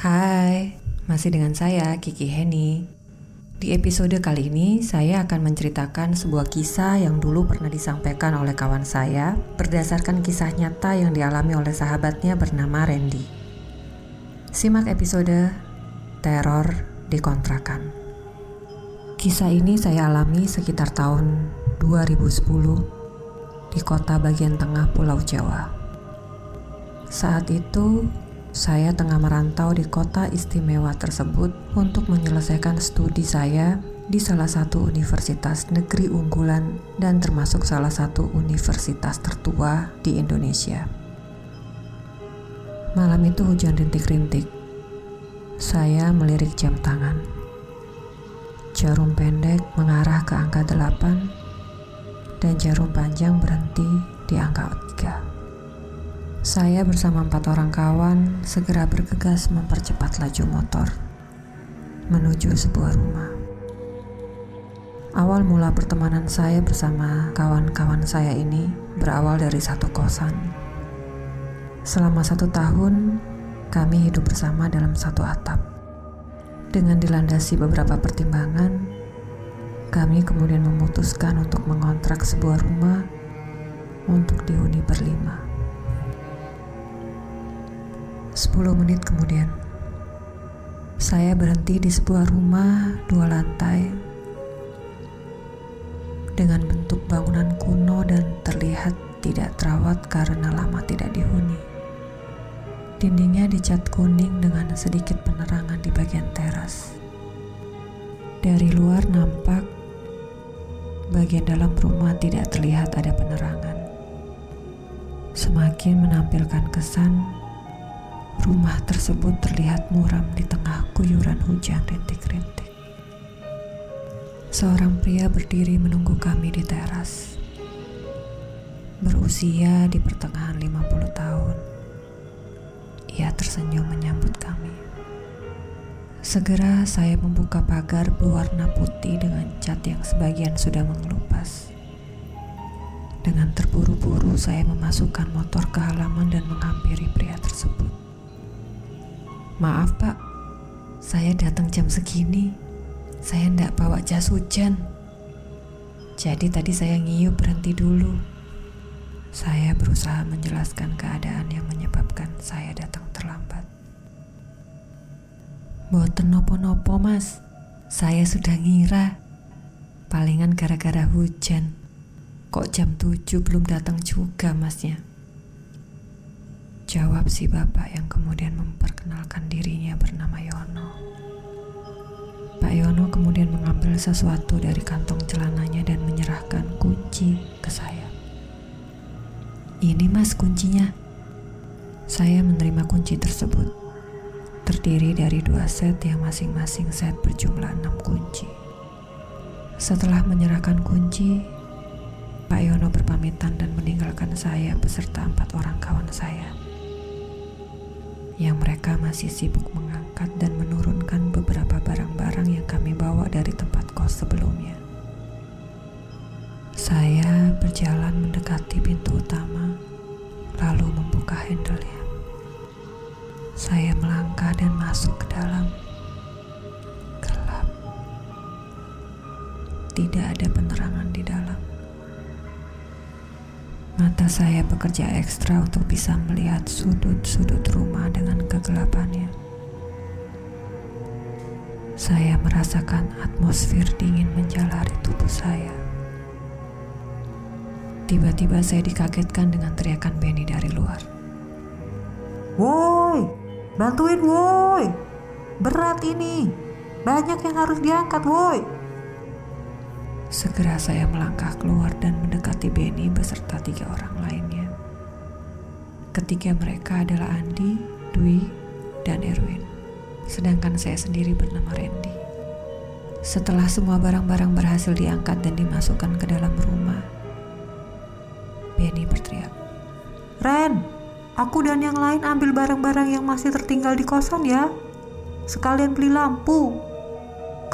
Hai, masih dengan saya Kiki Heni. Di episode kali ini, saya akan menceritakan sebuah kisah yang dulu pernah disampaikan oleh kawan saya berdasarkan kisah nyata yang dialami oleh sahabatnya bernama Randy. Simak episode Teror di Kontrakan. Kisah ini saya alami sekitar tahun 2010 di kota bagian tengah Pulau Jawa. Saat itu, saya tengah merantau di kota istimewa tersebut untuk menyelesaikan studi saya di salah satu universitas negeri unggulan dan termasuk salah satu universitas tertua di Indonesia. Malam itu hujan rintik-rintik. Saya melirik jam tangan. Jarum pendek mengarah ke angka 8 dan jarum panjang berhenti di angka 3. Saya bersama empat orang kawan segera bergegas mempercepat laju motor menuju sebuah rumah. Awal mula pertemanan saya bersama kawan-kawan saya ini berawal dari satu kosan. Selama satu tahun, kami hidup bersama dalam satu atap. Dengan dilandasi beberapa pertimbangan, kami kemudian memutuskan untuk mengontrak sebuah rumah untuk dihuni berlima. 10 menit kemudian, saya berhenti di sebuah rumah dua lantai dengan bentuk bangunan kuno dan terlihat tidak terawat karena lama tidak dihuni. Dindingnya dicat kuning dengan sedikit penerangan di bagian teras. Dari luar nampak bagian dalam rumah tidak terlihat ada penerangan. Semakin menampilkan kesan Rumah tersebut terlihat muram di tengah guyuran hujan rintik-rintik. Seorang pria berdiri menunggu kami di teras. Berusia di pertengahan 50 tahun. Ia tersenyum menyambut kami. Segera saya membuka pagar berwarna putih dengan cat yang sebagian sudah mengelupas. Dengan terburu-buru saya memasukkan motor ke halaman dan menghampiri pria tersebut. Maaf pak, saya datang jam segini. Saya ndak bawa jas hujan. Jadi tadi saya ngiyup berhenti dulu. Saya berusaha menjelaskan keadaan yang menyebabkan saya datang terlambat. Boten nopo-nopo mas, saya sudah ngira. Palingan gara-gara hujan. Kok jam 7 belum datang juga masnya? Jawab si bapak yang kemudian memperkenalkan dirinya bernama Yono. Pak Yono kemudian mengambil sesuatu dari kantong celananya dan menyerahkan kunci ke saya. Ini mas kuncinya. Saya menerima kunci tersebut. Terdiri dari dua set yang masing-masing set berjumlah enam kunci. Setelah menyerahkan kunci, Pak Yono berpamitan dan meninggalkan saya beserta empat orang kawan saya yang mereka masih sibuk mengangkat dan menurunkan beberapa barang-barang yang kami bawa dari tempat kos sebelumnya. Saya berjalan mendekati pintu utama, lalu membuka handle-nya. Saya melangkah dan masuk ke dalam. Gelap. Tidak ada Mata saya bekerja ekstra untuk bisa melihat sudut-sudut rumah dengan kegelapannya. Saya merasakan atmosfer dingin menjalari tubuh saya. Tiba-tiba saya dikagetkan dengan teriakan Benny dari luar. Woi, bantuin woi. Berat ini. Banyak yang harus diangkat woi. Segera saya melangkah keluar dan mendekati Benny beserta tiga orang lainnya. Ketiga mereka adalah Andi, Dwi, dan Erwin. Sedangkan saya sendiri bernama Randy. Setelah semua barang-barang berhasil diangkat dan dimasukkan ke dalam rumah, Benny berteriak. Ren, aku dan yang lain ambil barang-barang yang masih tertinggal di kosan ya. Sekalian beli lampu.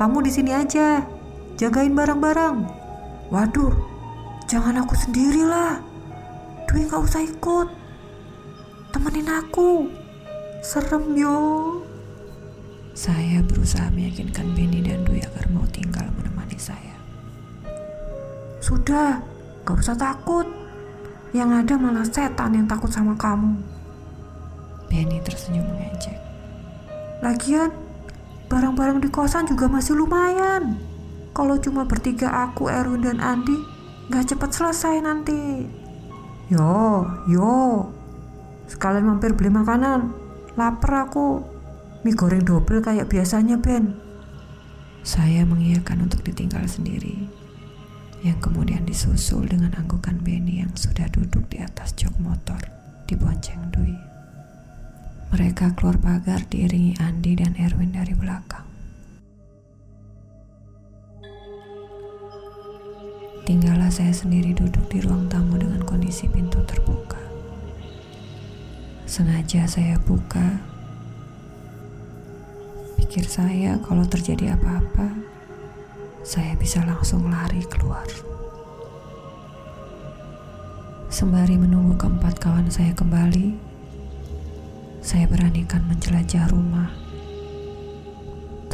Kamu di sini aja jagain barang-barang. Waduh, jangan aku sendirilah. Dwi gak usah ikut. Temenin aku. Serem yo. Saya berusaha meyakinkan Benny dan Dwi agar mau tinggal menemani saya. Sudah, gak usah takut. Yang ada malah setan yang takut sama kamu. Benny tersenyum mengejek. Lagian, barang-barang di kosan juga masih lumayan. Kalau cuma bertiga aku, Erwin dan Andi, gak cepat selesai nanti. Yo, yo. Sekalian mampir beli makanan. Lapar aku. Mie goreng double kayak biasanya, Ben. Saya mengiyakan untuk ditinggal sendiri, yang kemudian disusul dengan anggukan Benny yang sudah duduk di atas jok motor di bonceng Dwi. Mereka keluar pagar diiringi Andi dan Erwin dari belakang. Tinggallah saya sendiri duduk di ruang tamu dengan kondisi pintu terbuka. Sengaja saya buka Pikir saya kalau terjadi apa-apa, saya bisa langsung lari keluar. Sembari menunggu keempat kawan saya kembali, saya beranikan menjelajah rumah.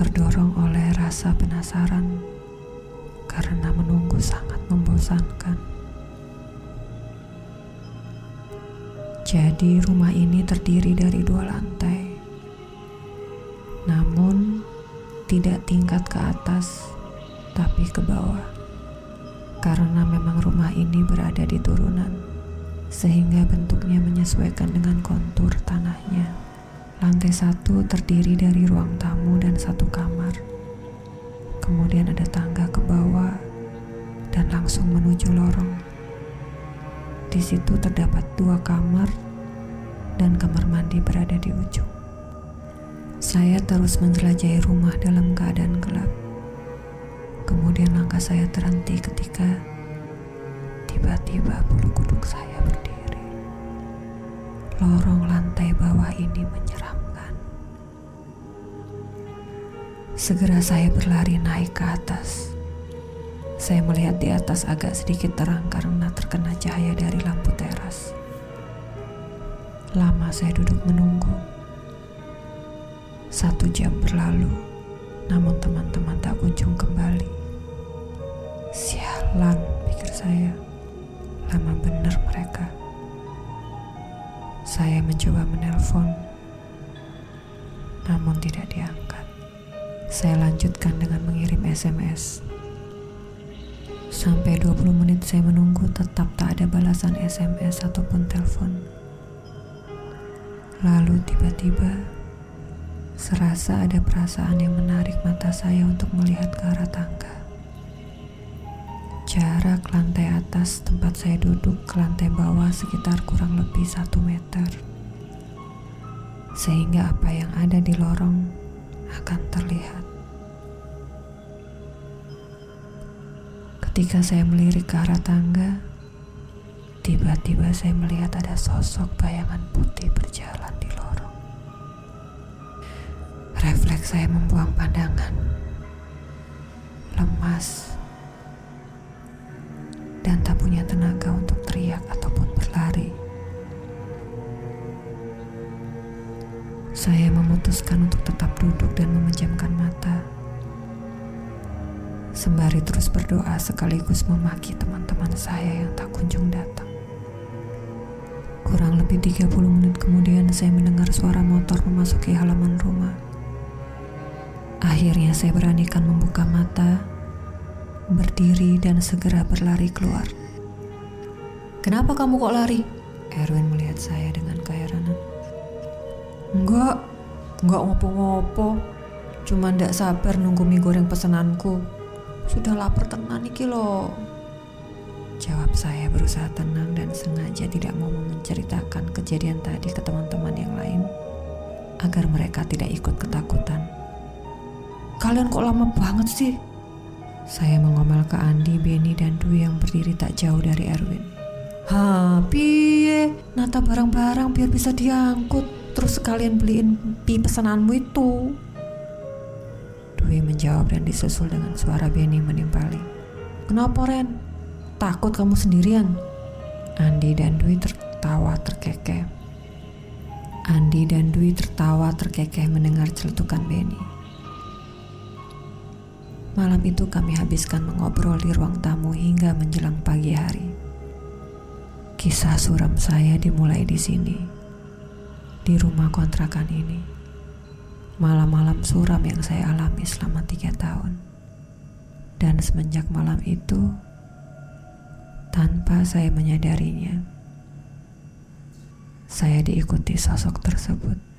Terdorong oleh rasa penasaran karena menunggu sangat membosankan. Jadi rumah ini terdiri dari dua lantai namun tidak tingkat ke atas, tapi ke bawah. Karena memang rumah ini berada di turunan, sehingga bentuknya menyesuaikan dengan kontur tanahnya. Lantai satu terdiri dari ruang tamu dan satu kamar. Kemudian ada tangga ke bawah dan langsung menuju lorong. Di situ terdapat dua kamar dan kamar mandi berada di ujung. Saya terus menjelajahi rumah dalam keadaan gelap. Kemudian langkah saya terhenti ketika tiba-tiba bulu kuduk saya berdiri. Lorong lantai bawah Segera saya berlari naik ke atas. Saya melihat di atas agak sedikit terang karena terkena cahaya dari lampu teras. Lama saya duduk menunggu satu jam berlalu, namun teman-teman tak kunjung kembali. Sialan, pikir saya. Lama benar mereka. Saya mencoba menelpon, namun tidak diangkat. Saya lanjutkan dengan mengirim SMS. Sampai 20 menit saya menunggu tetap tak ada balasan SMS ataupun telepon. Lalu tiba-tiba Serasa ada perasaan yang menarik mata saya untuk melihat ke arah tangga. Jarak lantai atas tempat saya duduk ke lantai bawah sekitar kurang lebih satu meter. Sehingga apa yang ada di lorong akan terlihat. Ketika saya melirik ke arah tangga, tiba-tiba saya melihat ada sosok bayangan putih berjalan di lorong. Refleks saya membuang pandangan. Lemas. Dan tak punya tenaga untuk memutuskan untuk tetap duduk dan memejamkan mata. Sembari terus berdoa sekaligus memaki teman-teman saya yang tak kunjung datang. Kurang lebih 30 menit kemudian saya mendengar suara motor memasuki halaman rumah. Akhirnya saya beranikan membuka mata, berdiri dan segera berlari keluar. Kenapa kamu kok lari? Erwin melihat saya dengan keheranan. Enggak, enggak ngopo-ngopo. Cuma ndak sabar nunggu mie goreng pesananku. Sudah lapar tenan iki loh. Jawab saya berusaha tenang dan sengaja tidak mau menceritakan kejadian tadi ke teman-teman yang lain agar mereka tidak ikut ketakutan. Kalian kok lama banget sih? Saya mengomel ke Andi, Benny, dan Dwi yang berdiri tak jauh dari Erwin. Ha, piye? Nata barang-barang biar bisa diangkut. Terus sekalian beliin pi pesananmu itu. Dwi menjawab dan disusul dengan suara Benny menimpali. Kenapa Ren? Takut kamu sendirian? Andi dan Dwi tertawa terkekeh. Andi dan Dwi tertawa terkekeh mendengar celutukan Benny. Malam itu kami habiskan mengobrol di ruang tamu hingga menjelang pagi hari. Kisah suram saya dimulai di sini, di rumah kontrakan ini. Malam-malam suram yang saya alami selama tiga tahun. Dan semenjak malam itu, tanpa saya menyadarinya, saya diikuti sosok tersebut.